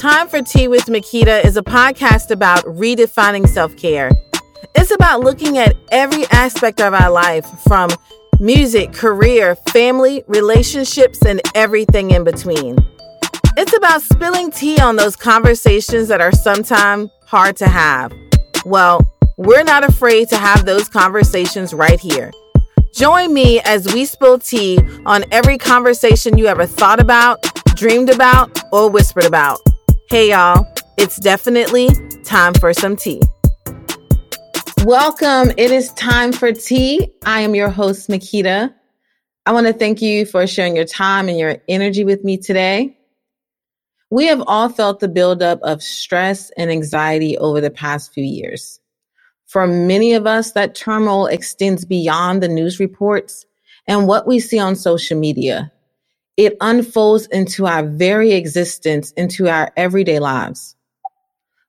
Time for Tea with Makita is a podcast about redefining self care. It's about looking at every aspect of our life from music, career, family, relationships, and everything in between. It's about spilling tea on those conversations that are sometimes hard to have. Well, we're not afraid to have those conversations right here. Join me as we spill tea on every conversation you ever thought about, dreamed about, or whispered about. Hey, y'all, it's definitely time for some tea. Welcome. It is time for tea. I am your host, Makita. I want to thank you for sharing your time and your energy with me today. We have all felt the buildup of stress and anxiety over the past few years. For many of us, that turmoil extends beyond the news reports and what we see on social media it unfolds into our very existence, into our everyday lives.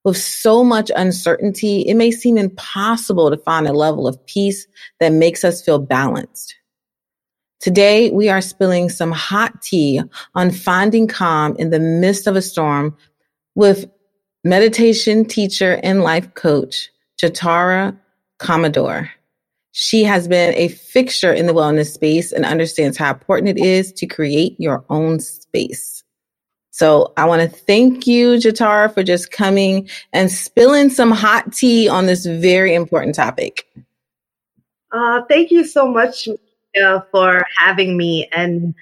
With so much uncertainty, it may seem impossible to find a level of peace that makes us feel balanced. Today, we are spilling some hot tea on finding calm in the midst of a storm with meditation teacher and life coach, Jatara Commodore. She has been a fixture in the wellness space and understands how important it is to create your own space. So I want to thank you, Jatara, for just coming and spilling some hot tea on this very important topic. Uh, thank you so much for having me and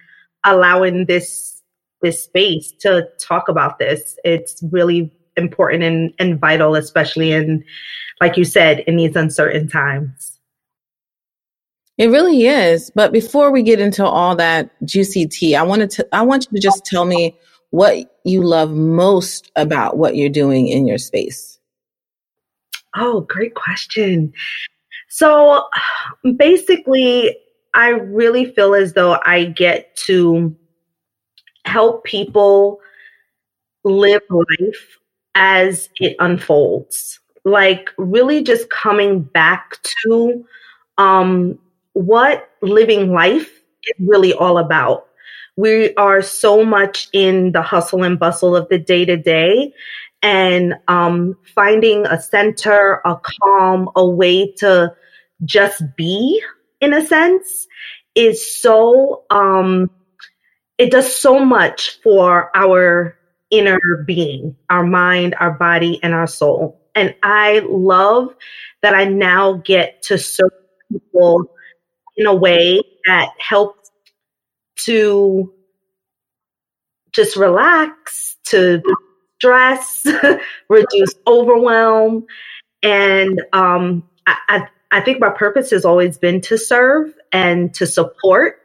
allowing this this space to talk about this. It's really important and, and vital, especially in, like you said, in these uncertain times. It really is. But before we get into all that juicy tea, I wanted to I want you to just tell me what you love most about what you're doing in your space. Oh, great question. So basically, I really feel as though I get to help people live life as it unfolds. Like really just coming back to um what living life is really all about. We are so much in the hustle and bustle of the day to day and um, finding a center, a calm, a way to just be in a sense is so, um, it does so much for our inner being, our mind, our body, and our soul. And I love that I now get to serve people in a way that helps to just relax, to stress, reduce overwhelm. And um, I, I, I think my purpose has always been to serve and to support.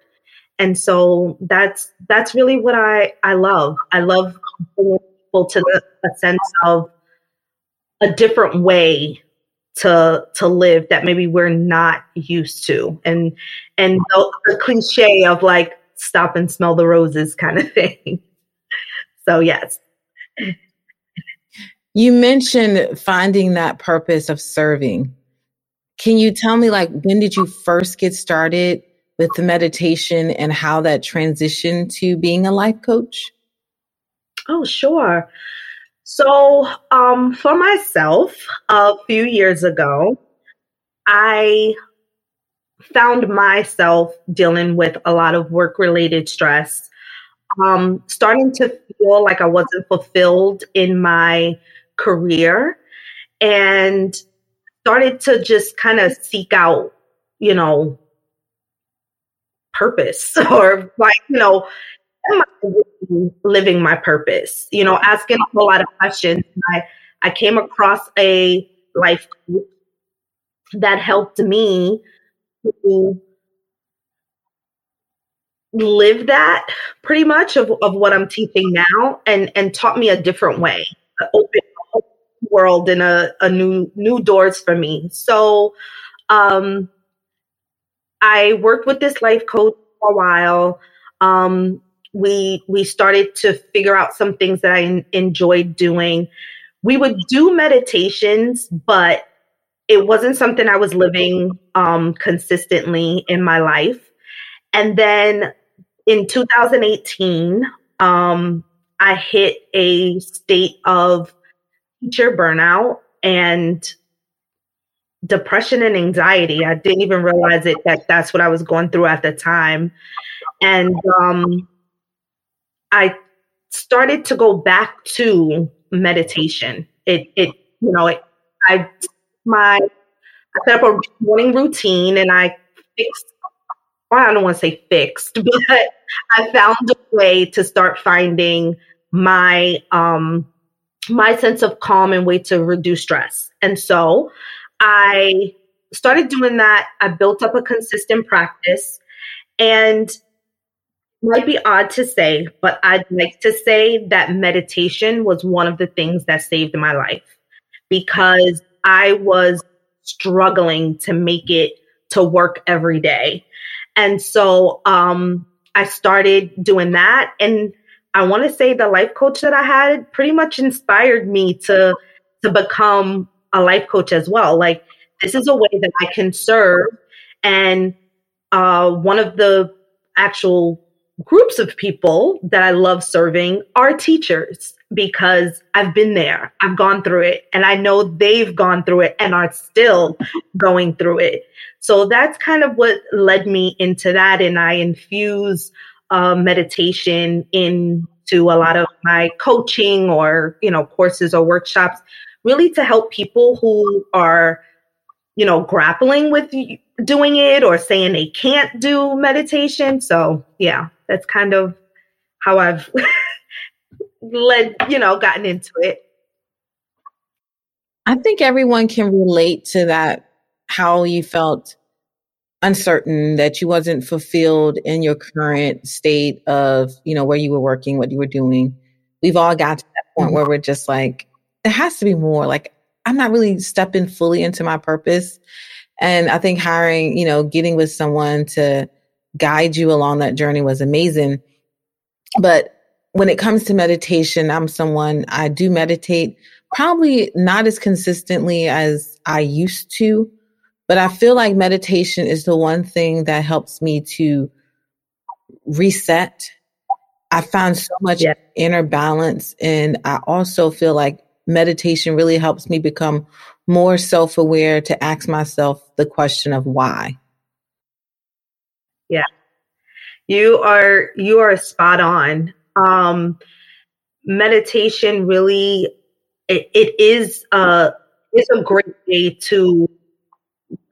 And so that's that's really what I, I love. I love bringing people to the, a sense of a different way to to live that maybe we're not used to. And and the, the cliche of like stop and smell the roses kind of thing. So yes. You mentioned finding that purpose of serving. Can you tell me like when did you first get started with the meditation and how that transitioned to being a life coach? Oh sure so, um, for myself, a few years ago, I found myself dealing with a lot of work related stress, um, starting to feel like I wasn't fulfilled in my career, and started to just kind of seek out, you know, purpose or like, you know, am I living my purpose? You know, asking a whole lot of questions. I, I came across a life group that helped me to live that pretty much of, of what I'm teaching now and, and taught me a different way, open world and a, a new new doors for me. So um I worked with this life coach for a while. Um, we we started to figure out some things that I enjoyed doing. We would do meditations, but it wasn't something I was living um, consistently in my life. And then in 2018, um, I hit a state of teacher burnout and depression and anxiety. I didn't even realize it that that's what I was going through at the time. And um, I started to go back to meditation. It, it, you know, it, I, my, I set up a morning routine and I fixed, well, I don't want to say fixed, but I found a way to start finding my, um, my sense of calm and way to reduce stress. And so I started doing that. I built up a consistent practice and might be odd to say, but I'd like to say that meditation was one of the things that saved my life because I was struggling to make it to work every day. And so um, I started doing that. And I want to say the life coach that I had pretty much inspired me to to become a life coach as well. Like this is a way that I can serve. And uh, one of the actual groups of people that I love serving are teachers because I've been there, I've gone through it, and I know they've gone through it and are still going through it. So that's kind of what led me into that. And I infuse uh, meditation into a lot of my coaching or, you know, courses or workshops, really to help people who are, you know, grappling with doing it or saying they can't do meditation. So, yeah, that's kind of how I've led, you know, gotten into it. I think everyone can relate to that, how you felt uncertain, that you wasn't fulfilled in your current state of, you know, where you were working, what you were doing. We've all got to that point mm-hmm. where we're just like, it has to be more. Like, I'm not really stepping fully into my purpose. And I think hiring, you know, getting with someone to guide you along that journey was amazing. But when it comes to meditation, I'm someone I do meditate probably not as consistently as I used to, but I feel like meditation is the one thing that helps me to reset. I found so much yeah. inner balance and I also feel like meditation really helps me become more self aware to ask myself the question of why. Yeah. You are you are spot on. Um meditation really it, it is a it's a great way to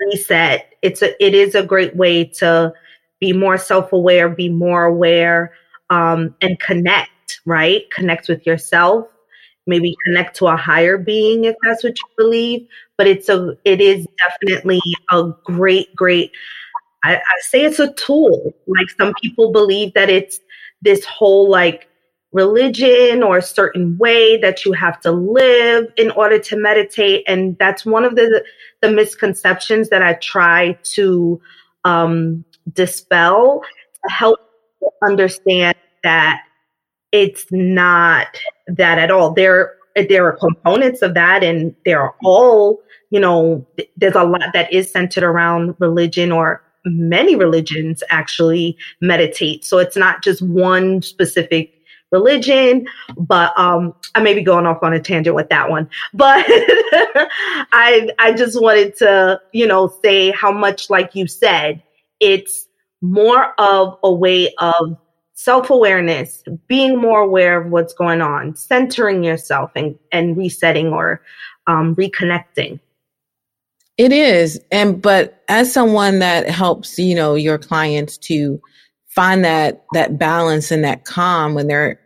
reset. It's a it is a great way to be more self-aware, be more aware um and connect, right? Connect with yourself maybe connect to a higher being if that's what you believe. But it's a it is definitely a great great I, I say it's a tool. Like some people believe that it's this whole like religion or a certain way that you have to live in order to meditate. And that's one of the the misconceptions that i try to um, dispel to help understand that it's not that at all. There, there are components of that, and there are all, you know, there's a lot that is centered around religion or many religions actually meditate. So it's not just one specific religion, but um, I may be going off on a tangent with that one. But I I just wanted to, you know, say how much, like you said, it's more of a way of self awareness, being more aware of what's going on, centering yourself and, and resetting or um, reconnecting. It is. And, but as someone that helps, you know, your clients to find that, that balance and that calm when they're,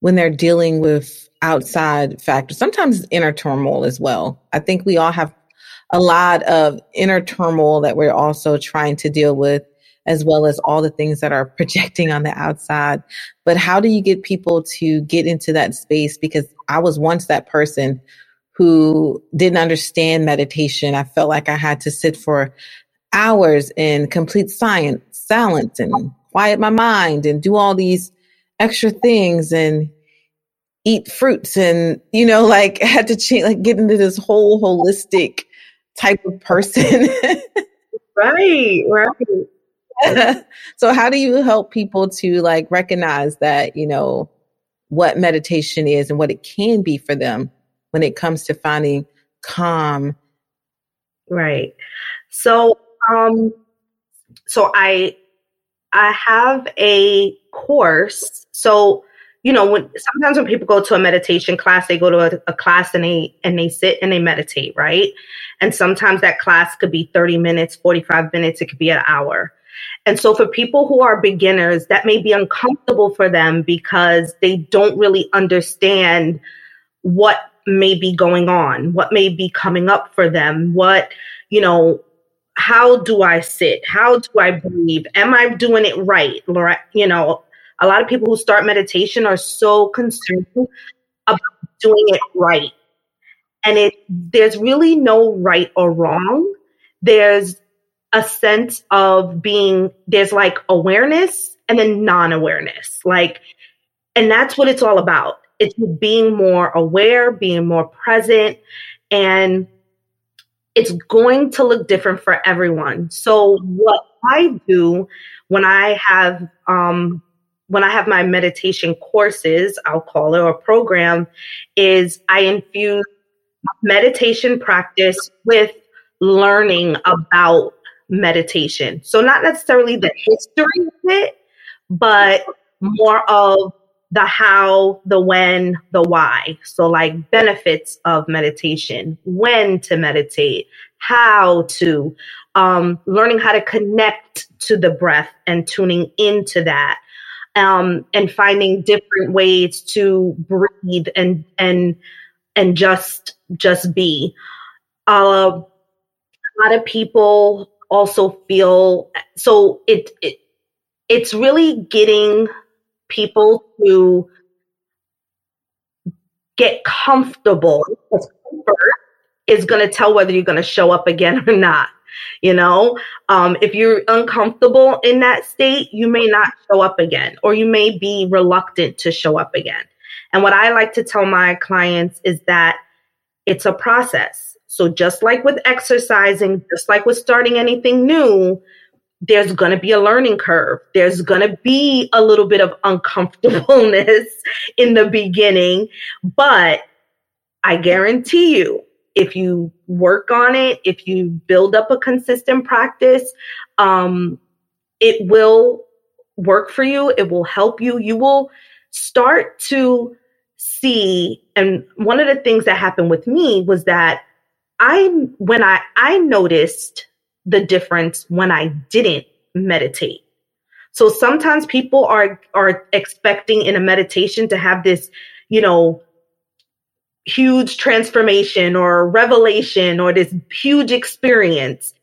when they're dealing with outside factors, sometimes inner turmoil as well. I think we all have a lot of inner turmoil that we're also trying to deal with as well as all the things that are projecting on the outside. But how do you get people to get into that space? Because I was once that person who didn't understand meditation. I felt like I had to sit for hours in complete science, silence and quiet my mind and do all these extra things and eat fruits and, you know, like had to change, like get into this whole holistic type of person. right, right. so how do you help people to like recognize that, you know, what meditation is and what it can be for them when it comes to finding calm. Right. So, um, so I, I have a course. So, you know, when sometimes when people go to a meditation class, they go to a, a class and they and they sit and they meditate, right? And sometimes that class could be 30 minutes, 45 minutes, it could be an hour. And so for people who are beginners, that may be uncomfortable for them because they don't really understand what may be going on, what may be coming up for them, what, you know, how do I sit? How do I breathe? Am I doing it right? Laura, You know, a lot of people who start meditation are so concerned about doing it right. And it there's really no right or wrong. There's a sense of being there's like awareness and then non-awareness. Like and that's what it's all about. It's being more aware, being more present and it's going to look different for everyone. So what I do when I have um when I have my meditation courses, I'll call it or program, is I infuse meditation practice with learning about meditation. So, not necessarily the history of it, but more of the how, the when, the why. So, like benefits of meditation, when to meditate, how to, um, learning how to connect to the breath and tuning into that. Um, and finding different ways to breathe and and and just just be. Uh, a lot of people also feel so it, it it's really getting people to get comfortable comfort is going to tell whether you're going to show up again or not you know? Um, if you're uncomfortable in that state you may not show up again or you may be reluctant to show up again. And what i like to tell my clients is that it's a process so just like with exercising, just like with starting anything new, there's going to be a learning curve. There's going to be a little bit of uncomfortableness in the beginning, but I guarantee you, if you work on it, if you build up a consistent practice, um, it will work for you. It will help you. You will start to see. And one of the things that happened with me was that I when I I noticed the difference when I didn't meditate. So sometimes people are are expecting in a meditation to have this, you know, huge transformation or revelation or this huge experience.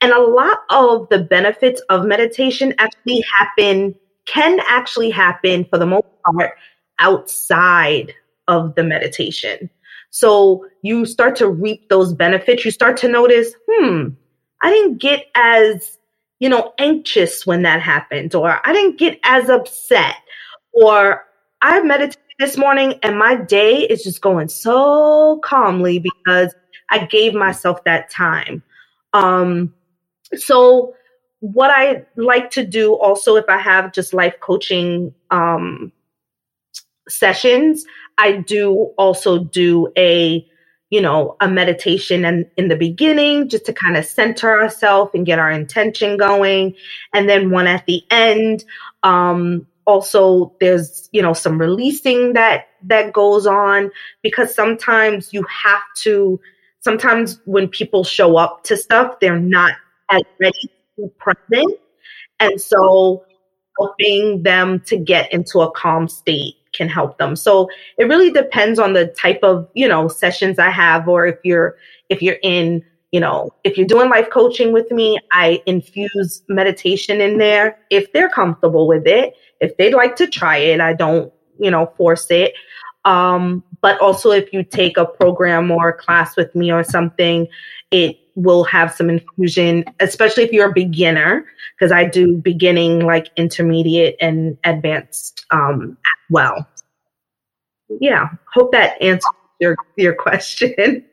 And a lot of the benefits of meditation actually happen can actually happen for the most part outside of the meditation. So you start to reap those benefits. You start to notice, hmm, I didn't get as, you know, anxious when that happened, or I didn't get as upset, or I meditated this morning and my day is just going so calmly because I gave myself that time. Um, so what I like to do also, if I have just life coaching um, sessions, I do also do a, you know, a meditation and in the beginning just to kind of center ourselves and get our intention going. And then one at the end. Um, also there's, you know, some releasing that that goes on because sometimes you have to sometimes when people show up to stuff, they're not as ready to present. And so helping them to get into a calm state can help them. So it really depends on the type of, you know, sessions I have or if you're if you're in, you know, if you're doing life coaching with me, I infuse meditation in there if they're comfortable with it. If they'd like to try it, I don't, you know, force it. Um, but also if you take a program or a class with me or something, it will have some infusion, especially if you're a beginner, because I do beginning, like intermediate and advanced um, well. Yeah, hope that answers your your question.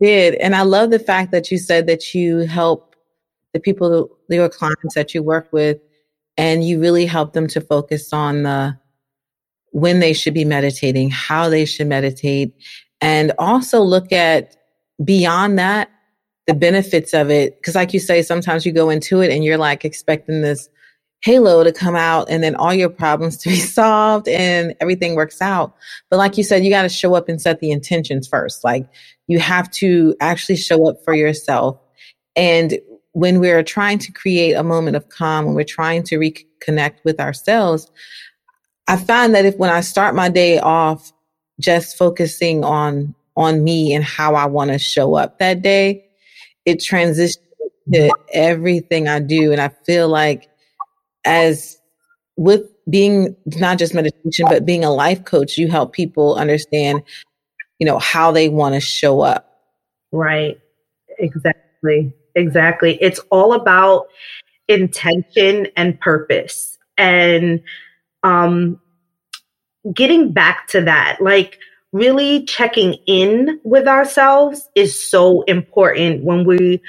did, and I love the fact that you said that you help the people, your clients that you work with, and you really help them to focus on the when they should be meditating, how they should meditate, and also look at beyond that, the benefits of it. Cause like you say, sometimes you go into it and you're like expecting this halo to come out and then all your problems to be solved and everything works out. But like you said, you got to show up and set the intentions first. Like you have to actually show up for yourself. And when we're trying to create a moment of calm, when we're trying to reconnect with ourselves, I find that if when I start my day off just focusing on on me and how I want to show up that day, it transitions to everything I do. And I feel like as with being not just meditation, but being a life coach, you help people understand, you know, how they want to show up. Right. Exactly. Exactly. It's all about intention and purpose. And um, getting back to that, like really checking in with ourselves is so important when we,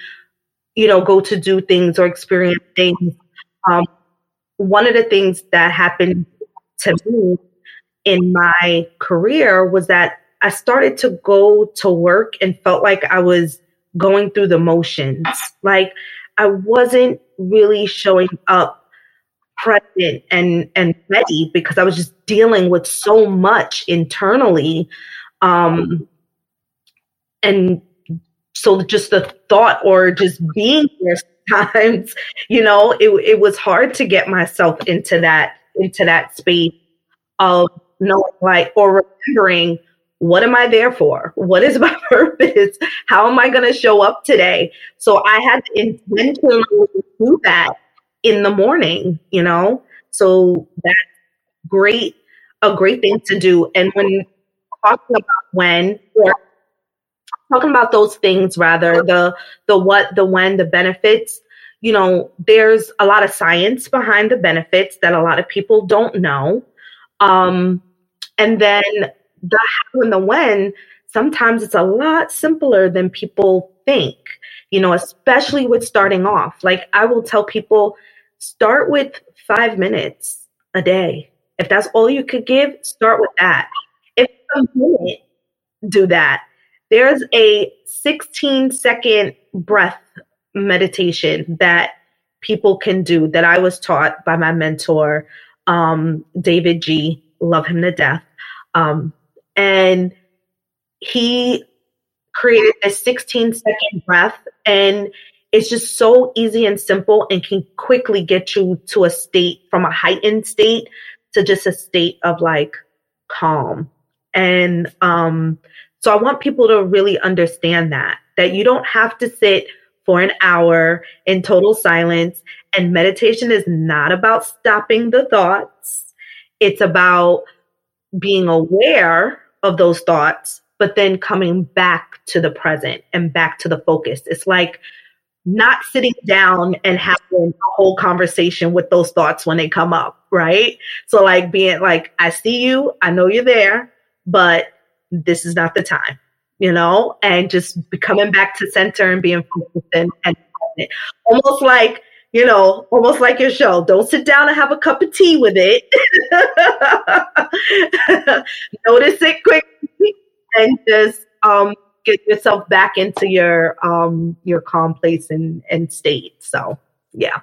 you know, go to do things or experience things. Um, one of the things that happened to me in my career was that I started to go to work and felt like I was going through the motions. Like I wasn't really showing up present and and ready because I was just dealing with so much internally. Um, and so just the thought or just being there times, you know, it it was hard to get myself into that into that space of knowing like or remembering what am I there for? What is my purpose? How am I going to show up today? So I had to intentionally do that in the morning, you know? So that's great, a great thing to do. And when talking about when talking about those things rather, the the what, the when, the benefits, you know, there's a lot of science behind the benefits that a lot of people don't know. Um, and then the how and the when, sometimes it's a lot simpler than people think, you know, especially with starting off. Like I will tell people, start with five minutes a day. If that's all you could give, start with that. If a minute, do that. There's a 16 second breath meditation that people can do that I was taught by my mentor, um, David Ji Love him to death. Um, and he created a 16 second breath and it's just so easy and simple and can quickly get you to a state from a heightened state to just a state of like calm. And um, so I want people to really understand that, that you don't have to sit for an hour in total silence. And meditation is not about stopping the thoughts. It's about being aware of those thoughts, but then coming back to the present and back to the focus. It's like not sitting down and having a whole conversation with those thoughts when they come up, right? So like being like, I see you, I know you're there, but this is not the time, you know, and just coming back to center and being focused and, and almost like, you know, almost like your show. Don't sit down and have a cup of tea with it. Notice it quickly and just um, get yourself back into your um your calm place and and state. So yeah.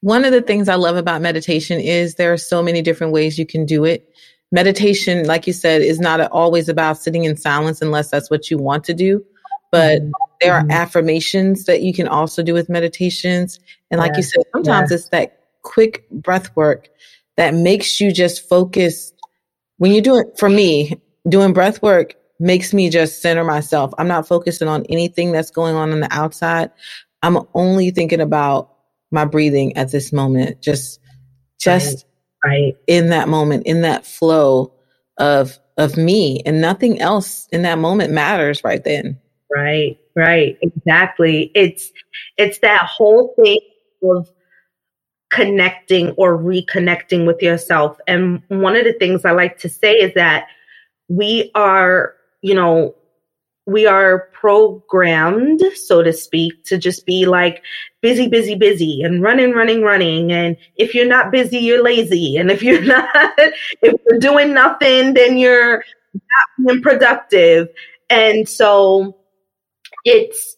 One of the things I love about meditation is there are so many different ways you can do it. Meditation, like you said, is not always about sitting in silence unless that's what you want to do. But mm-hmm. there are mm-hmm. affirmations that you can also do with meditations. And like yeah. you said, sometimes yeah. it's that quick breath work that makes you just focus. When you do it, for me, doing breath work makes me just center myself. I'm not focusing on anything that's going on on the outside. I'm only thinking about my breathing at this moment. Just, just right, right. in that moment, in that flow of, of me and nothing else in that moment matters right then. Right, right. Exactly. It's, it's that whole thing of connecting or reconnecting with yourself. And one of the things I like to say is that we are you know, we are programmed, so to speak, to just be like busy, busy, busy and running, running, running. And if you're not busy, you're lazy. And if you're not, if you're doing nothing, then you're not being productive. And so it's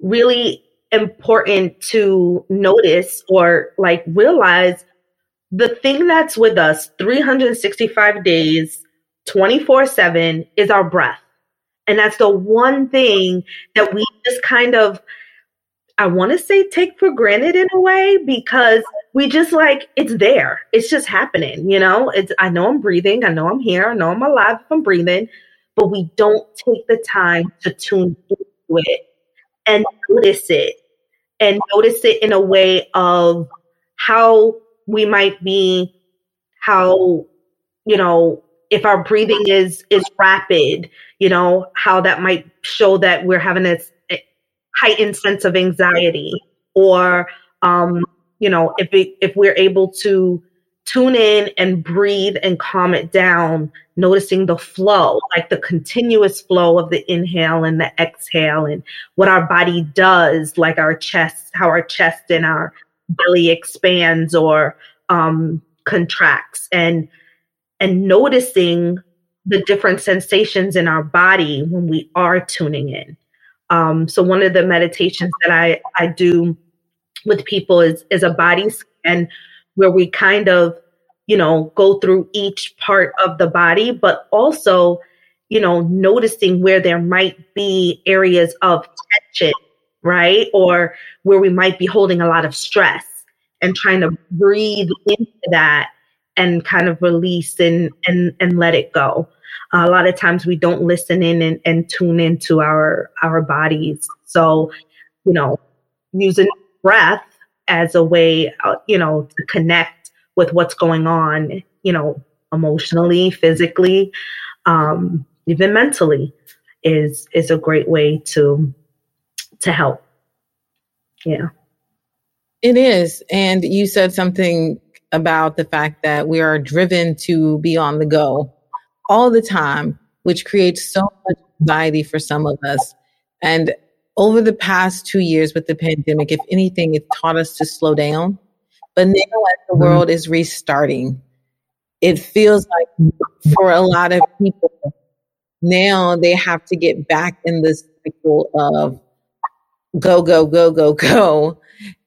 really important to notice or like realize the thing that's with us 365 days, 24 7 is our breath. And that's the one thing that we just kind of, I want to say, take for granted in a way because we just like, it's there. It's just happening, you know? It's, I know I'm breathing. I know I'm here. I know I'm alive if I'm breathing, but we don't take the time to tune into it and notice it and notice it in a way of how we might be, how, you know, if our breathing is is rapid, you know, how that might show that we're having a heightened sense of anxiety or um, you know, if it, if we're able to tune in and breathe and calm it down, noticing the flow, like the continuous flow of the inhale and the exhale and what our body does, like our chest, how our chest and our belly expands or um, contracts. And and noticing the different sensations in our body when we are tuning in. Um, so one of the meditations that I, I do with people is, is a body scan where we kind of, you know, go through each part of the body, but also, you know, noticing where there might be areas of tension, right? Or where we might be holding a lot of stress and trying to breathe into that and kind of release and and and let it go. A lot of times we don't listen in and, and tune into our our bodies. So, you know, using breath as a way, uh, you know, to connect with what's going on, you know, emotionally, physically, um, even mentally, is is a great way to to help. Yeah. It is. And you said something about the fact that we are driven to be on the go all the time, which creates so much anxiety for some of us. And over the past two years with the pandemic, if anything, it taught us to slow down. But now, as the mm-hmm. world is restarting, it feels like for a lot of people, now they have to get back in this cycle of go, go, go, go, go.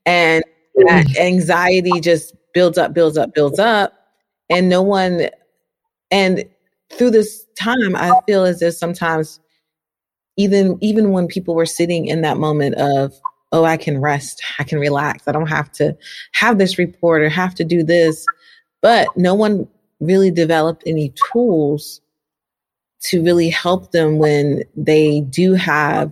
And that mm. anxiety just builds up, builds up, builds up. And no one, and through this time, I feel as if sometimes even even when people were sitting in that moment of, oh, I can rest, I can relax, I don't have to have this report or have to do this. But no one really developed any tools to really help them when they do have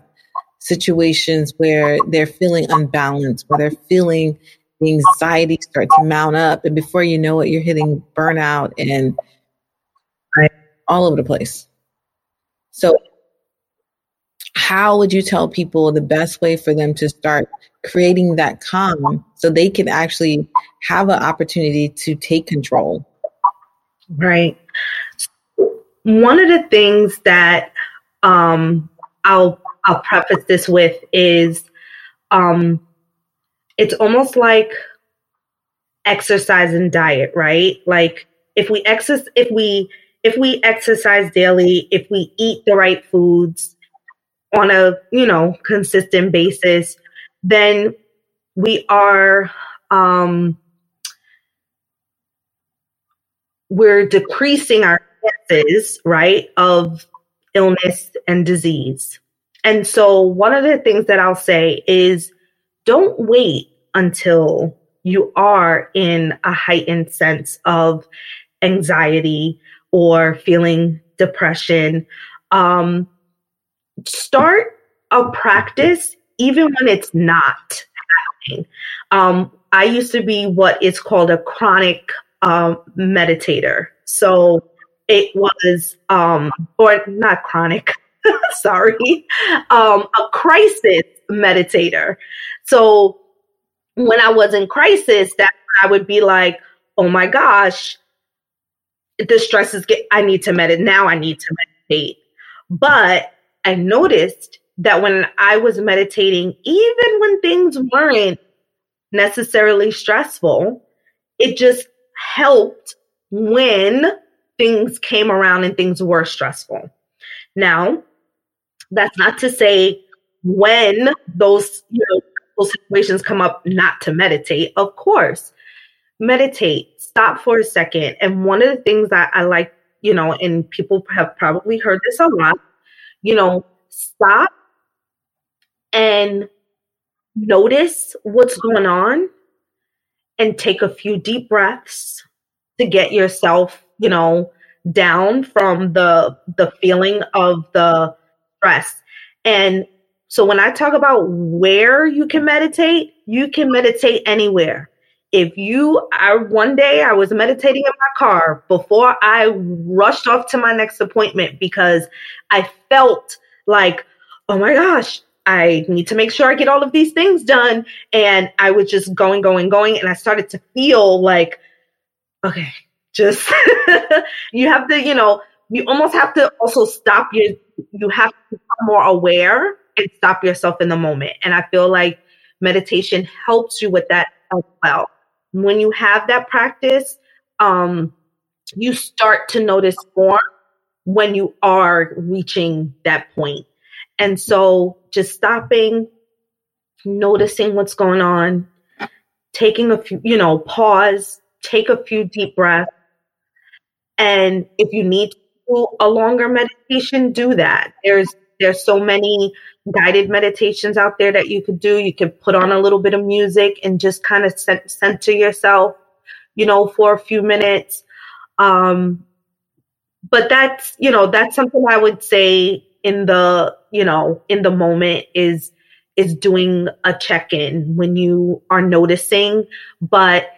situations where they're feeling unbalanced, where they're feeling the anxiety start to mount up. And before you know it, you're hitting burnout and all over the place. So, how would you tell people the best way for them to start creating that calm so they can actually have an opportunity to take control? Right. One of the things that um, I'll I'll preface this with is um, it's almost like exercise and diet, right? Like if we exercise, if we if we exercise daily, if we eat the right foods on a you know consistent basis, then we are um, we're decreasing our chances, right, of illness and disease. And so, one of the things that I'll say is don't wait until you are in a heightened sense of anxiety or feeling depression. Um, start a practice even when it's not happening. Um, I used to be what is called a chronic um, meditator. So it was, um, or not chronic, sorry, um, a crisis meditator. So when I was in crisis, that I would be like, oh my gosh, the stress is get I need to meditate. Now I need to meditate. But I noticed that when I was meditating, even when things weren't necessarily stressful, it just helped when things came around and things were stressful. Now, that's not to say when those, you know, those situations come up not to meditate. Of course, meditate, stop for a second. And one of the things that I like, you know, and people have probably heard this a lot, you know, stop and notice what's going on and take a few deep breaths to get yourself, you know, down from the the feeling of the stress. And so when I talk about where you can meditate, you can meditate anywhere. If you I one day I was meditating in my car before I rushed off to my next appointment because I felt like, oh my gosh, I need to make sure I get all of these things done. And I was just going, going, going. And I started to feel like, okay, just, you have to, you know, you almost have to also stop your, you have to become more aware and stop yourself in the moment. And I feel like meditation helps you with that as well. When you have that practice, um, you start to notice more when you are reaching that point. And so just stopping, noticing what's going on, taking a few, you know, pause, take a few deep breaths. And if you need to do a longer meditation, do that. There's there's so many guided meditations out there that you could do. You can put on a little bit of music and just kind of center yourself, you know, for a few minutes. Um, but that's, you know, that's something I would say in the you know in the moment is is doing a check-in when you are noticing but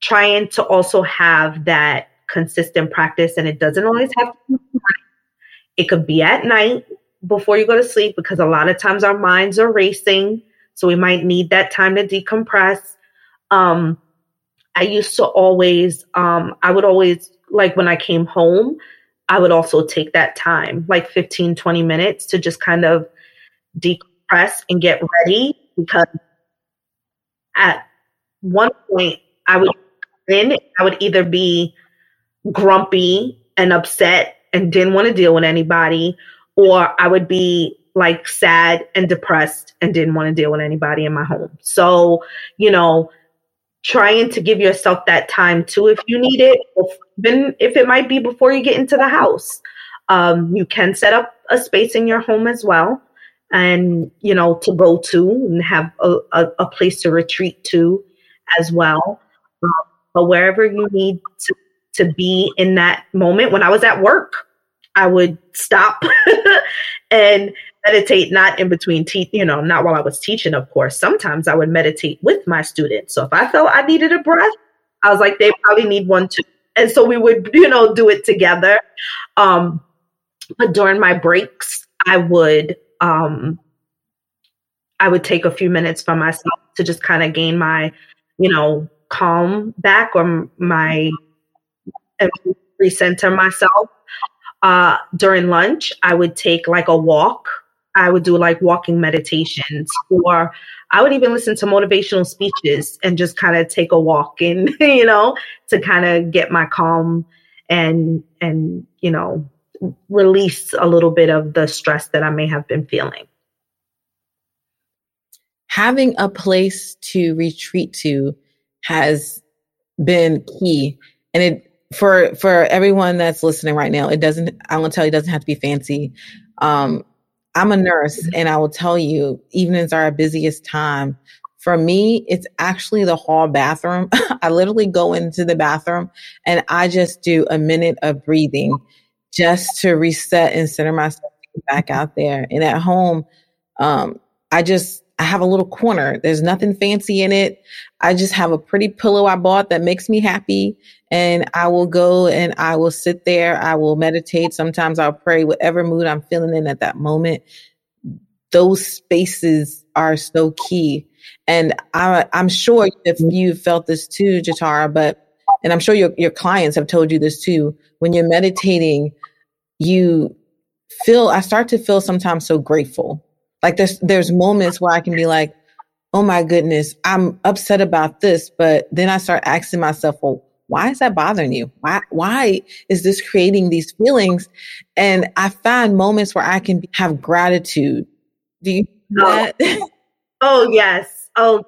trying to also have that consistent practice and it doesn't always have to be it could be at night before you go to sleep because a lot of times our minds are racing. So we might need that time to decompress. Um i used to always um i would always like when i came home I would also take that time, like 15, 20 minutes to just kind of decompress and get ready because at one point I would in I would either be grumpy and upset and didn't want to deal with anybody, or I would be like sad and depressed and didn't want to deal with anybody in my home. So, you know, trying to give yourself that time too if you need it, even if it might be before you get into the house. Um, you can set up a space in your home as well and you know to go to and have a, a, a place to retreat to as well um, but wherever you need to, to be in that moment when i was at work i would stop and meditate not in between te- you know not while i was teaching of course. Sometimes i would meditate with my students. So if i felt i needed a breath i was like they probably need one too. And so we would you know do it together. Um but during my breaks i would um i would take a few minutes for myself to just kind of gain my you know calm back or my recenter myself uh during lunch i would take like a walk I would do like walking meditations, or I would even listen to motivational speeches and just kind of take a walk and, you know, to kind of get my calm and, and, you know, release a little bit of the stress that I may have been feeling. Having a place to retreat to has been key. And it, for for everyone that's listening right now, it doesn't. I'm gonna tell you, it doesn't have to be fancy. Um, I'm a nurse and I will tell you, evenings are our busiest time. For me, it's actually the hall bathroom. I literally go into the bathroom and I just do a minute of breathing just to reset and center myself back out there. And at home, um, I just, I have a little corner. There's nothing fancy in it. I just have a pretty pillow I bought that makes me happy and I will go and I will sit there. I will meditate. Sometimes I'll pray, whatever mood I'm feeling in at that moment. Those spaces are so key. And I, am sure if mm-hmm. you felt this too, Jatara, but, and I'm sure your, your clients have told you this too, when you're meditating, you, feel I start to feel sometimes so grateful. Like there's there's moments where I can be like, oh my goodness, I'm upset about this, but then I start asking myself, well, why is that bothering you? Why why is this creating these feelings? And I find moments where I can have gratitude. Do you oh. oh yes. Oh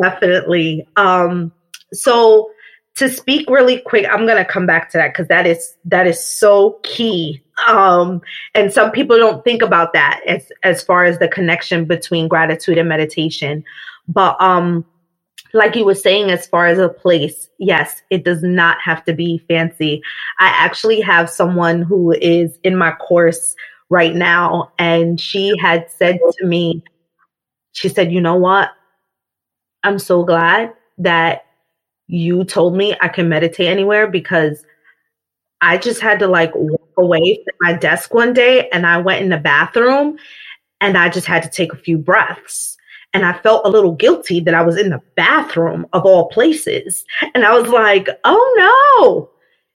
definitely. Um so to speak really quick, I'm going to come back to that because that is that is so key. Um, and some people don't think about that as as far as the connection between gratitude and meditation. But um, like you were saying, as far as a place, yes, it does not have to be fancy. I actually have someone who is in my course right now, and she had said to me, she said, "You know what? I'm so glad that." you told me I can meditate anywhere because I just had to like walk away from my desk one day and I went in the bathroom and I just had to take a few breaths. And I felt a little guilty that I was in the bathroom of all places. And I was like, oh no.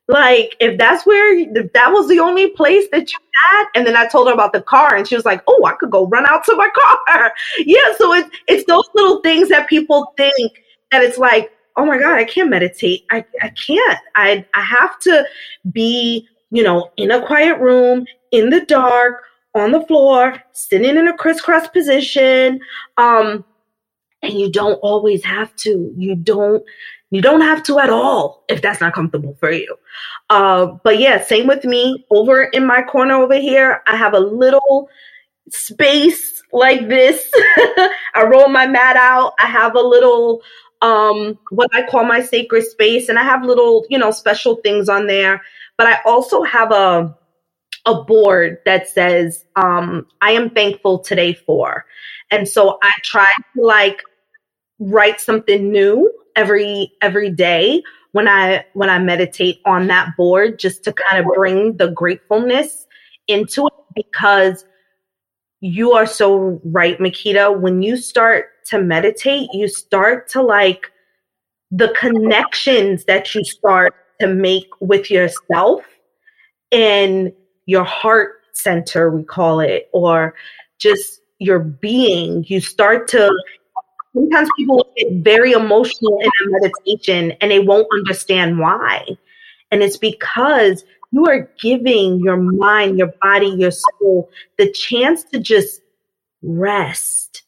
Like, if that's where, if that was the only place that you had. And then I told her about the car and she was like, oh, I could go run out to my car. yeah. So it's, it's those little things that people think that it's like, oh my God, I can't meditate. I, I can't. I, I have to be, you know, in a quiet room, in the dark, on the floor, sitting in a crisscross position. Um, and you don't always have to. You don't you don't have to at all if that's not comfortable for you. Uh, but yeah, same with me. Over in my corner over here, I have a little space like this. I roll my mat out. I have a little um, what I call my sacred space, and I have little, you know, special things on there. But I also have a a board that says um, I am thankful today for, and so I try to like write something new every every day when I when I meditate on that board, just to kind of bring the gratefulness into it because you are so right, Makita. When you start to meditate, you start to like the connections that you start to make with yourself and your heart center, we call it, or just your being. You start to sometimes people get very emotional in a meditation and they won't understand why. And it's because you are giving your mind, your body, your soul the chance to just rest,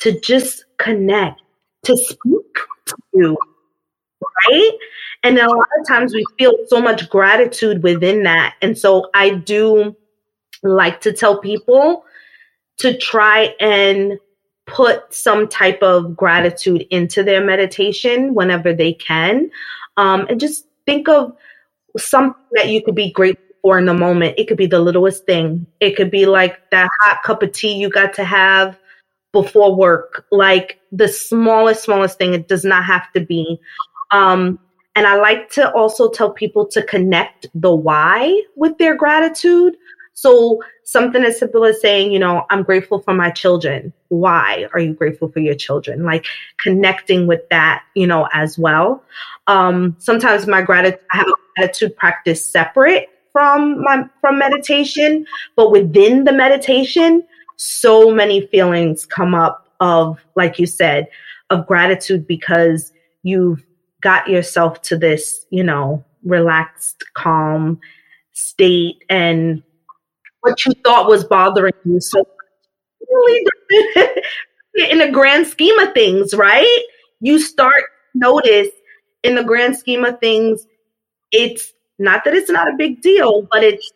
to just connect, to speak to you, right? And a lot of times we feel so much gratitude within that. And so I do like to tell people to try and put some type of gratitude into their meditation whenever they can. Um, and just think of something that you could be grateful for in the moment. It could be the littlest thing. It could be like that hot cup of tea you got to have before work, like the smallest, smallest thing. It does not have to be. Um, and I like to also tell people to connect the why with their gratitude. So something as simple as saying, you know, I'm grateful for my children. Why are you grateful for your children? Like connecting with that, you know, as well. Um, sometimes my gratitude, I have a gratitude practice separate from my from meditation, but within the meditation, so many feelings come up of, like you said, of gratitude because you've got yourself to this, you know, relaxed, calm state and what you thought was bothering you so really in the grand scheme of things, right? You start notice in the grand scheme of things, it's not that it's not a big deal, but it's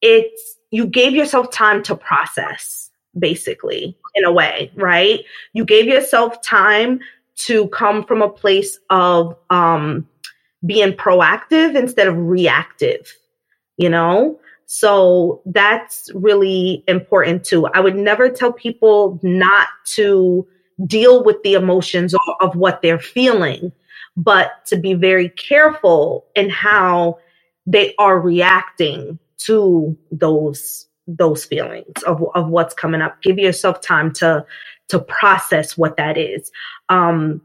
it's you gave yourself time to process basically in a way, right? You gave yourself time to come from a place of um being proactive instead of reactive, you know? So that's really important too. I would never tell people not to deal with the emotions of, what they're feeling, but to be very careful in how they are reacting to those those feelings of, of what's coming up. Give yourself time to to process what that is. Um,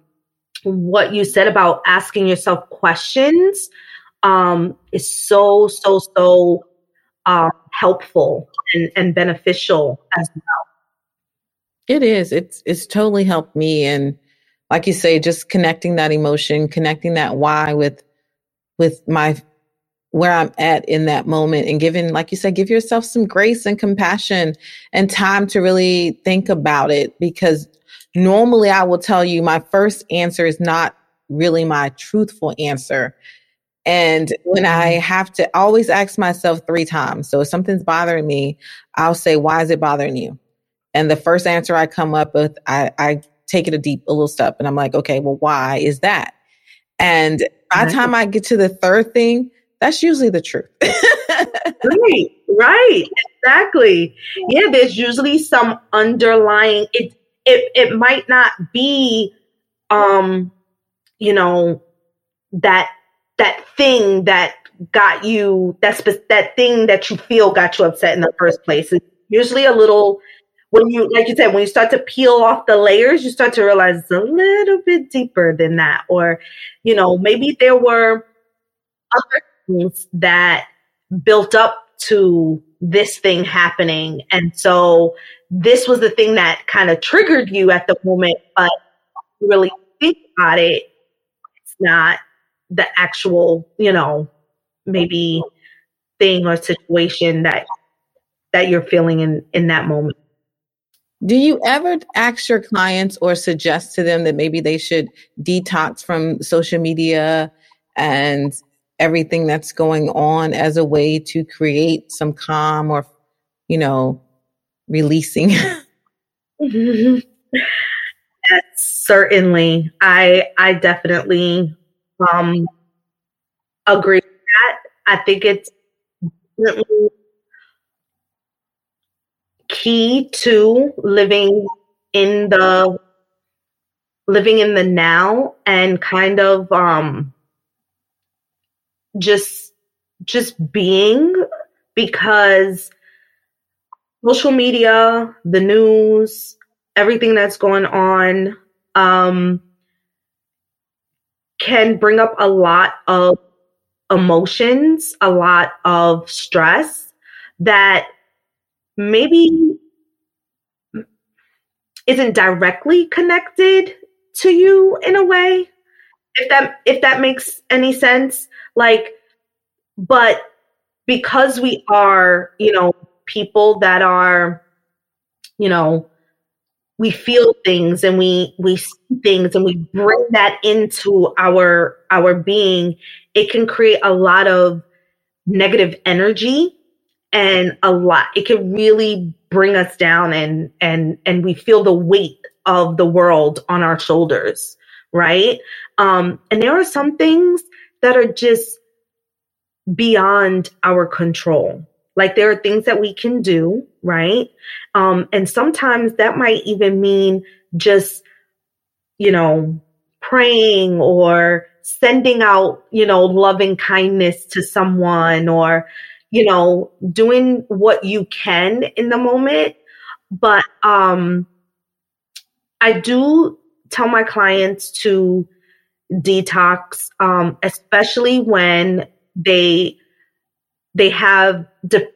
what you said about asking yourself questions um, is so so so um, helpful and, and beneficial as well. It is. It's it's totally helped me and like you say just connecting that emotion, connecting that why with with my where I'm at in that moment and giving like you said give yourself some grace and compassion and time to really think about it because normally I will tell you my first answer is not really my truthful answer. And when I mm-hmm. have to always ask myself three times. So if something's bothering me, I'll say, why is it bothering you? And the first answer I come up with, I, I take it a deep, a little step and I'm like, okay, well, why is that? And by the time I get to the third thing, that's usually the truth. right, right, exactly. Yeah, there's usually some underlying it it it might not be um you know that that thing that got you that spe- that thing that you feel got you upset in the first place. It's usually a little when you like you said when you start to peel off the layers, you start to realize it's a little bit deeper than that, or you know maybe there were other things that built up to this thing happening, and so this was the thing that kind of triggered you at the moment, but really think about it, it's not the actual, you know, maybe thing or situation that that you're feeling in in that moment. Do you ever ask your clients or suggest to them that maybe they should detox from social media and everything that's going on as a way to create some calm or, you know, releasing? yes, certainly. I I definitely um, agree with that. I think it's definitely key to living in the living in the now and kind of um just just being because social media the news everything that's going on um can bring up a lot of emotions, a lot of stress that maybe isn't directly connected to you in a way if that if that makes any sense. Like but because we are you know people that are you know we feel things and we we see things and we bring that into our our being it can create a lot of negative energy and a lot it can really bring us down and and and we feel the weight of the world on our shoulders right? Um and there are some things that are just beyond our control like there are things that we can do, right? Um, and sometimes that might even mean just, you know, praying or sending out, you know, loving kindness to someone or, you know, doing what you can in the moment. But um, I do tell my clients to detox, um, especially when they they have de-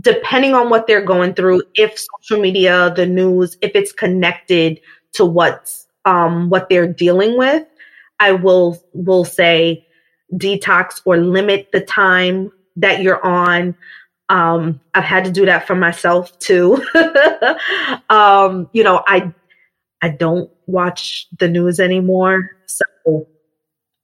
depending on what they're going through if social media the news if it's connected to what's um, what they're dealing with i will will say detox or limit the time that you're on. Um, i've had to do that for myself too. Um, you know i i don't watch the news anymore so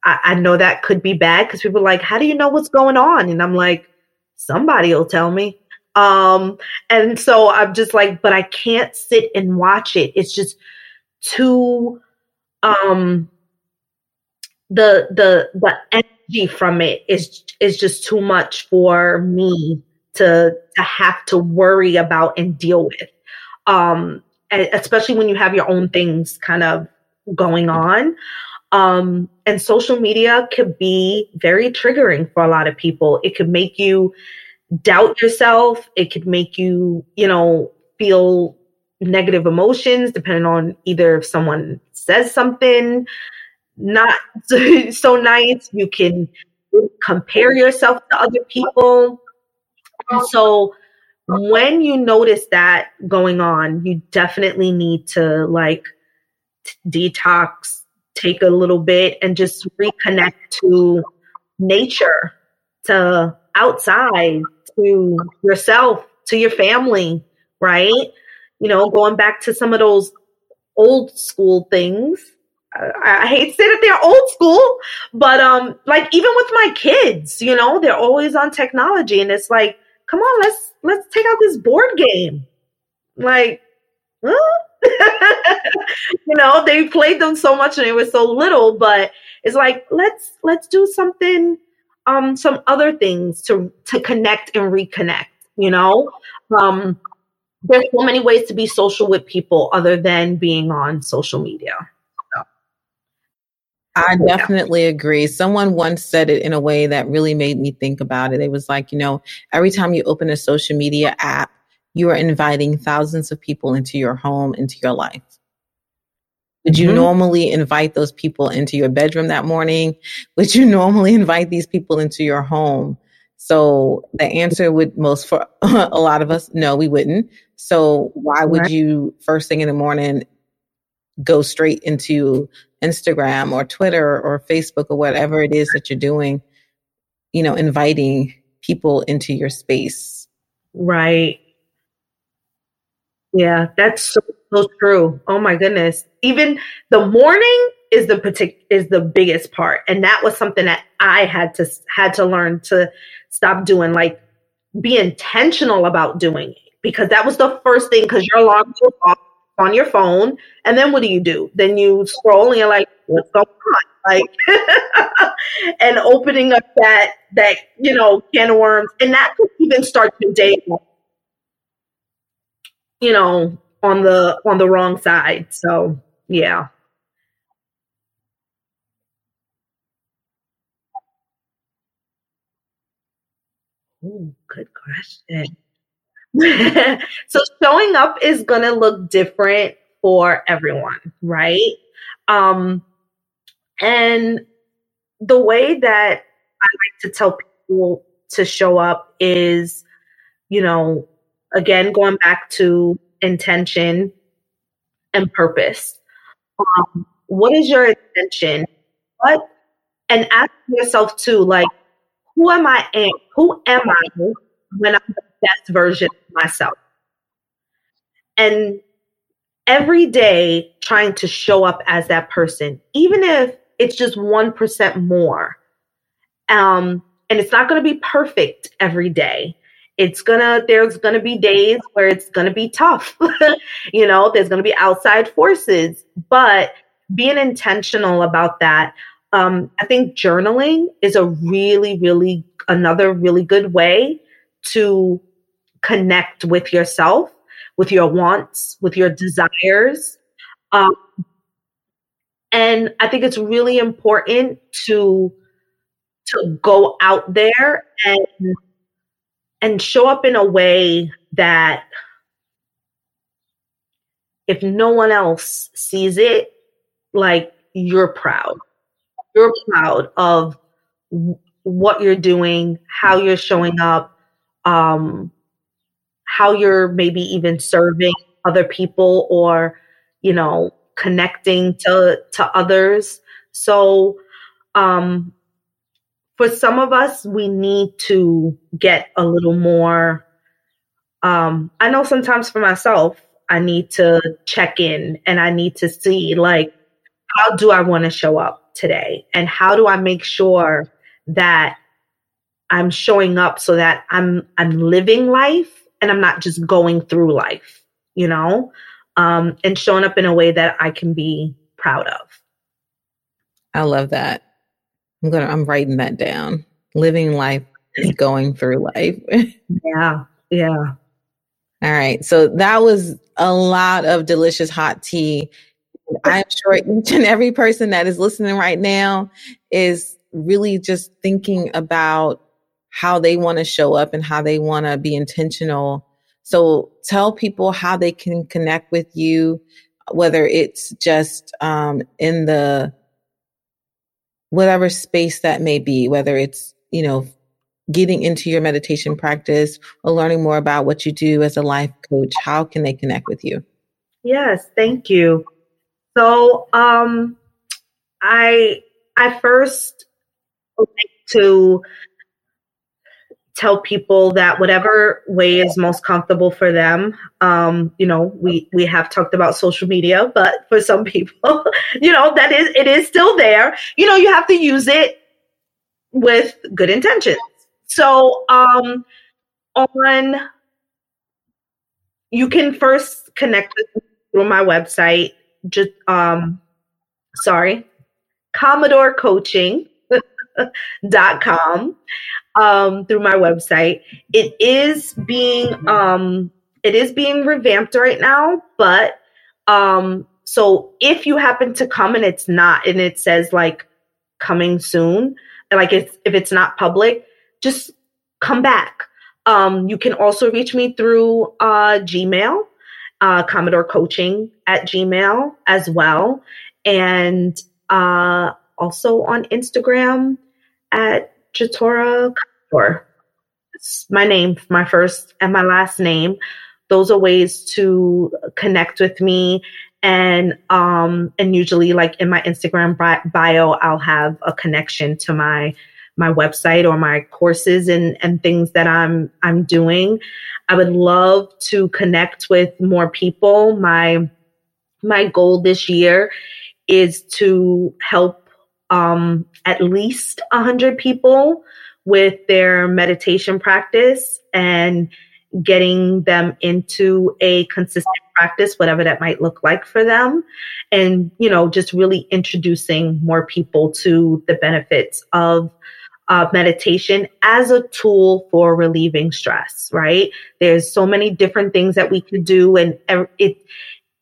I, I know that could be bad because people are like how do you know what's going on? And i'm like somebody will tell me. Um, and so I'm just like, but I can't sit and watch it. It's just too, um, the, the, the energy from it is, is just too much for me to, to have to worry about and deal with. Um, especially when you have your own things kind of going on. Um, and social media could be very triggering for a lot of people. It could make you doubt yourself. It could make you, you know, feel negative emotions depending on either if someone says something not so nice, you can compare yourself to other people. so when you notice that going on, you definitely need to like detox, take a little bit, and just reconnect to nature, to outside, to yourself, to your family, right? You know, going back to some of those old school things. I, hate to say that they're old school, but um, like even with my kids, you know, they're always on technology, and it's like, come on, let's let's take out this board game. Like? you know, they played them so much and it was so little, but it's like let's let's do something, um, some other things to to connect and reconnect. You know, um, there's so many ways to be social with people other than being on social media. I definitely agree. Someone once said it in a way that really made me think about it. It was like, you know, every time you open a social media app, you are inviting thousands of people into your home, into your life. Would you mm-hmm. normally invite those people into your bedroom that morning? Would you normally invite these people into your home? So the answer would most for a lot of us, no, we wouldn't. So why would you first thing in the morning go straight into Instagram or Twitter or Facebook or whatever it is that you're doing, you know, inviting people into your space? Right. Yeah, that's so, so true. Oh my goodness. Even the morning is the partic- is the biggest part. And that was something that I had to had to learn to stop doing like be intentional about doing it. Because that was the first thing because your alarm goes off on your phone. And then what do you do? Then you scroll and you're like what's going on? Like and opening up that that you know can of worms. And that could even start your day you know on the on the wrong side so yeah Ooh, good question. so showing up is going to look different for everyone, right? Um, and the way that I like to tell people to show up is, you know, again, going back to intention and purpose. Um, what is your intention? What, and ask yourself too, like, who am I? Am, who am I when I'm the best version of myself? And every day trying to show up as that person, even if it's just 1% more. Um, and it's not going to be perfect every day. It's gonna, there's gonna be days where it's gonna be tough. you know, there's gonna be outside forces, but being intentional about that um, I think journaling is a really, really another really good way to connect with yourself, with your wants, with your desires. Um, and I think it's really important to to go out there and and show up in a way that if no one else sees it, like you're proud you're proud of what you're doing, how you're showing up, um, how you're maybe even serving other people or, you know, connecting to to others. So um for some of us we need to get a little more um I know sometimes for myself I need to check in and I need to see like how do I want to show up? today? And how do I make sure that I'm showing up so that I'm I'm living life and I'm not just going through life, you know? Um, and showing up in a way that I can be proud of. I love that. I'm gonna I'm writing that down. Living life is going through life. yeah. Yeah. All right. So that was a lot of delicious hot tea. I'm sure each and every person that is listening right now is really just thinking about how they want to show up and how they want to be intentional. So tell people how they can connect with you, whether it's just um, in the whatever space that may be, whether it's, you know, getting into your meditation practice or learning more about what you do as a life coach, how can they connect with you? Yes, thank you. So, um, I I first like to tell people that whatever way is most comfortable for them. Um, you know we we have talked about social media but for some people you know that is it is still there. You know you have to use it with good intentions. So um on you can first connect with me through my website. Just um sorry commodore coaching dot com um, through my website. It is being um, it is being revamped right now, but um, so if you happen to come and it's not and it says like coming soon, like it's if it's not public, just come back. Um, you can also reach me through uh, Gmail, uh, Commodore Coaching at Gmail as well, and uh, also on Instagram at Jatora or my name, my first and my last name. Those are ways to connect with me. And um and usually like in my Instagram bio, I'll have a connection to my my website or my courses and and things that I'm I'm doing. I would love to connect with more people. My my goal this year is to help um, at least 100 people with their meditation practice and getting them into a consistent practice, whatever that might look like for them. And, you know, just really introducing more people to the benefits of uh, meditation as a tool for relieving stress, right? There's so many different things that we could do and it,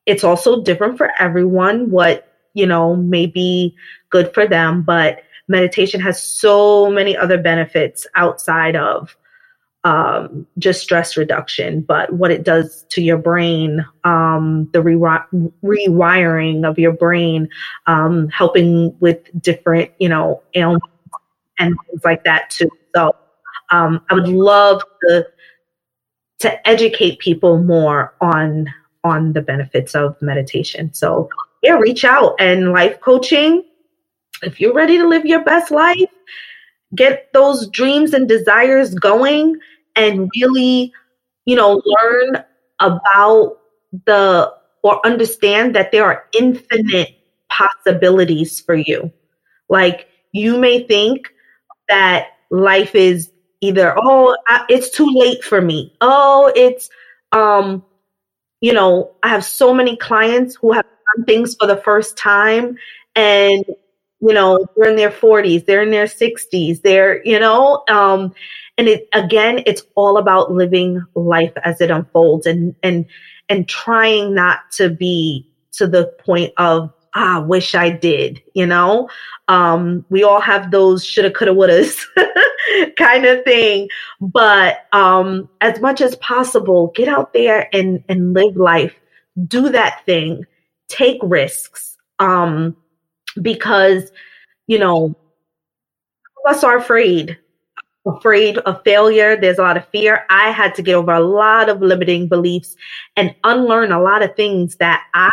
it's also different for everyone what, you know, may be good for them, but meditation has so many other benefits outside of um, just stress reduction, but what it does to your brain, um, the re- rewiring of your brain, um, helping with different, you know, ailments and things like that too. So um, I would love to to educate people more on on the benefits of meditation. So yeah, reach out and life coaching if you're ready to live your best life, get those dreams and desires going and really, you know, learn about the or understand that there are infinite possibilities for you. Like you may think that life is either oh it's too late for me. Oh, it's um you know, I have so many clients who have done things for the first time and you know, they're in their 40s, they're in their 60s, they're, you know, um, and it again, it's all about living life as it unfolds and and and trying not to be to the point of ah, wish I did, you know? Um, we all have those shoulda, coulda, wouldas kind of thing. But um, as much as possible, get out there and, and live life. Do that thing. Take risks. Um, because, you know, us are afraid, afraid of failure. There's a lot of fear. I had to get over a lot of limiting beliefs and unlearn a lot of things that I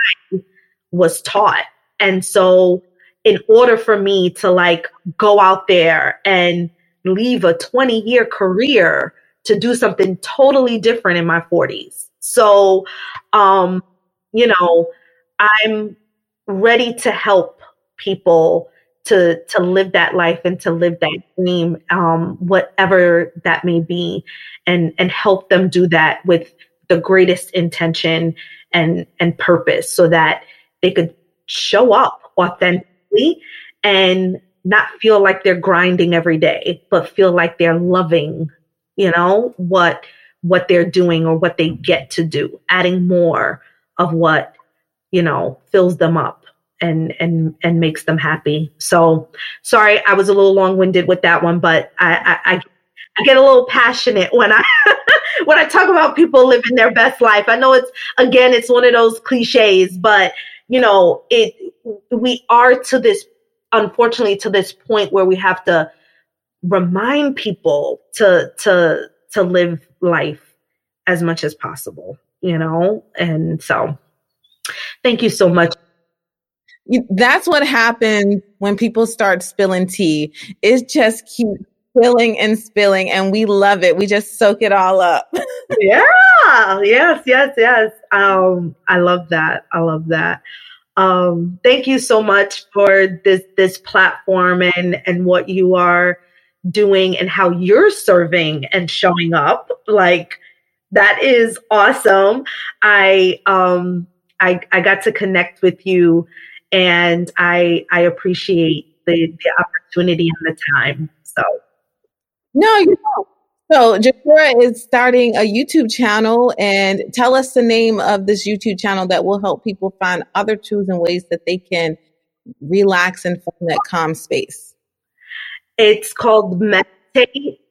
was taught. And so, in order for me to like go out there and leave a 20 year career to do something totally different in my 40s. So, um, you know, I'm ready to help people to to live that life and to live that dream um, whatever that may be and and help them do that with the greatest intention and and purpose so that they could show up authentically and not feel like they're grinding every day but feel like they're loving you know what what they're doing or what they get to do adding more of what you know fills them up and and and makes them happy. So sorry, I was a little long winded with that one, but I, I I get a little passionate when I when I talk about people living their best life. I know it's again it's one of those cliches, but you know it we are to this unfortunately to this point where we have to remind people to to to live life as much as possible, you know? And so thank you so much. That's what happens when people start spilling tea. It just keeps spilling and spilling, and we love it. We just soak it all up. yeah. Yes, yes, yes. Um, I love that. I love that. Um, thank you so much for this this platform and and what you are doing and how you're serving and showing up. Like that is awesome. I um I I got to connect with you and I I appreciate the the opportunity and the time. So no, you don't. So Jatura is starting a YouTube channel and tell us the name of this YouTube channel that will help people find other tools and ways that they can relax and find that calm space. It's called Meditate,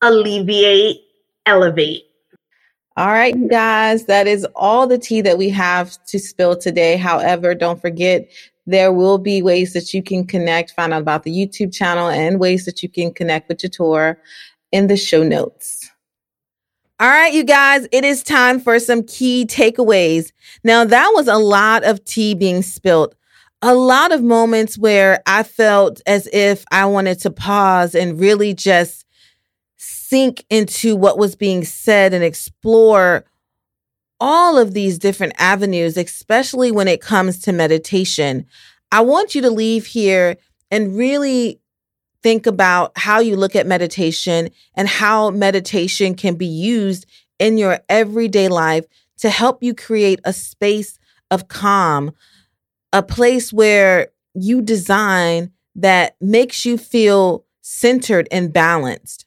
Alleviate, Elevate. All right, guys, that is all the tea that we have to spill today. However, don't forget there will be ways that you can connect, find out about the YouTube channel, and ways that you can connect with Jatura in the show notes. All right, you guys, it is time for some key takeaways. Now, that was a lot of tea being spilled a lot of moments where I felt as if I wanted to pause and really just sink into what was being said and explore all of these different avenues, especially when it comes to meditation. I want you to leave here and really think about how you look at meditation and how meditation can be used in your everyday life to help you create a space of calm, a place where you design that makes you feel centered and balanced.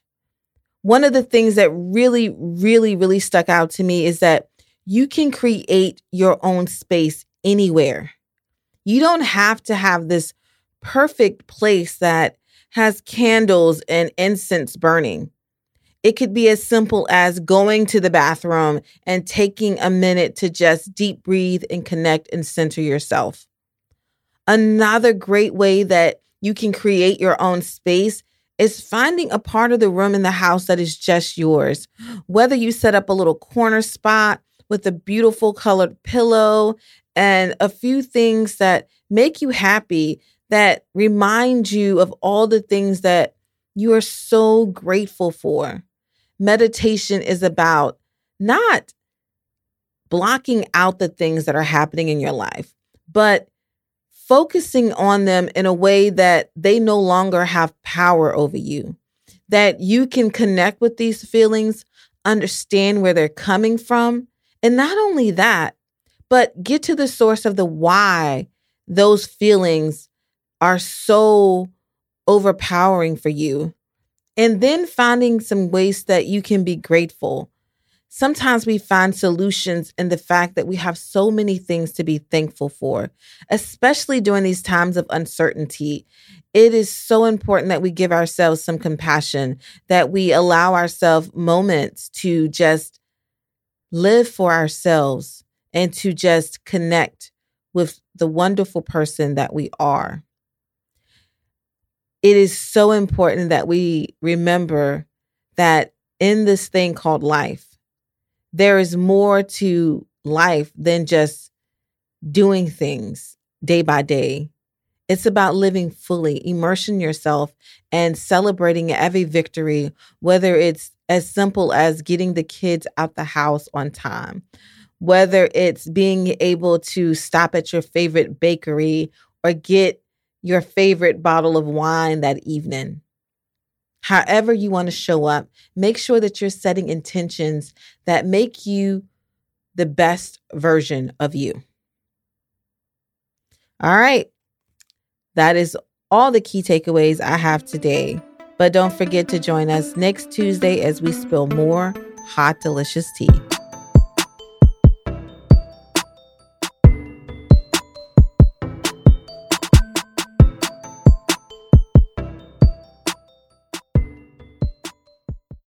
One of the things that really, really, really stuck out to me is that you can create your own space anywhere. You don't have to have this perfect place that has candles and incense burning. It could be as simple as going to the bathroom and taking a minute to just deep breathe and connect and center yourself. Another great way that you can create your own space is finding a part of the room in the house that is just yours. Whether you set up a little corner spot with a beautiful colored pillow and a few things that make you happy, that remind you of all the things that you are so grateful for. Meditation is about not blocking out the things that are happening in your life, but focusing on them in a way that they no longer have power over you, that you can connect with these feelings, understand where they're coming from. And not only that, but get to the source of the why those feelings are so overpowering for you. And then finding some ways that you can be grateful sometimes we find solutions in the fact that we have so many things to be thankful for, especially during these times of uncertainty. It is so important that we give ourselves some compassion, that we allow ourselves moments to just live for ourselves and to just connect with the wonderful person that we are. It is so important that we remember that in this thing called life, there is more to life than just doing things day by day. It's about living fully, immersing yourself and celebrating every victory, whether it's as simple as getting the kids out the house on time, whether it's being able to stop at your favorite bakery or get your favorite bottle of wine that evening however you want to show up, make sure that you're setting intentions that make you the best version of you. All right. That is all the key takeaways I have today. But don't forget to join us next Tuesday as we spill more hot, delicious tea.